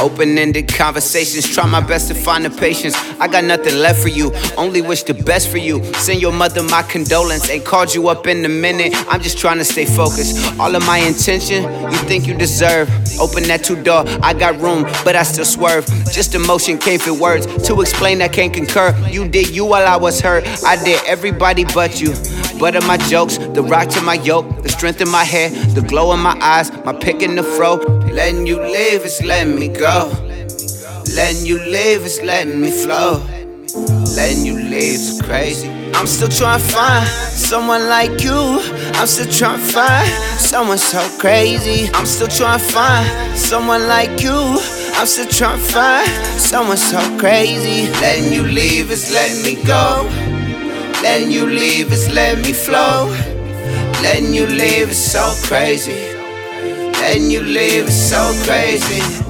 open ended conversations. Try my best to find the patience. I got nothing left for you, only wish the best for you. Send your mother my condolence. Ain't called you up in a minute, I'm just trying to stay focused. All of my intention, you think you deserve. Open that two door, I got room, but I still swerve. Just emotion can't fit words. To explain, I can't concur. You did you while I was hurt. I did everybody but you. Butter my jokes, the rock to my yoke, the strength in my hair, the glow in my eyes, my pick in the fro. Letting you live is letting me go. Letting you live is letting me flow. Letting you live is crazy. I'm still trying to find someone like you. I'm still trying to find someone so crazy. I'm still trying to find someone like you. I'm still trying to find someone so crazy. Letting you leave is letting me go. Letting you leave is letting me flow. Letting you leave is so crazy. Letting you live is so crazy.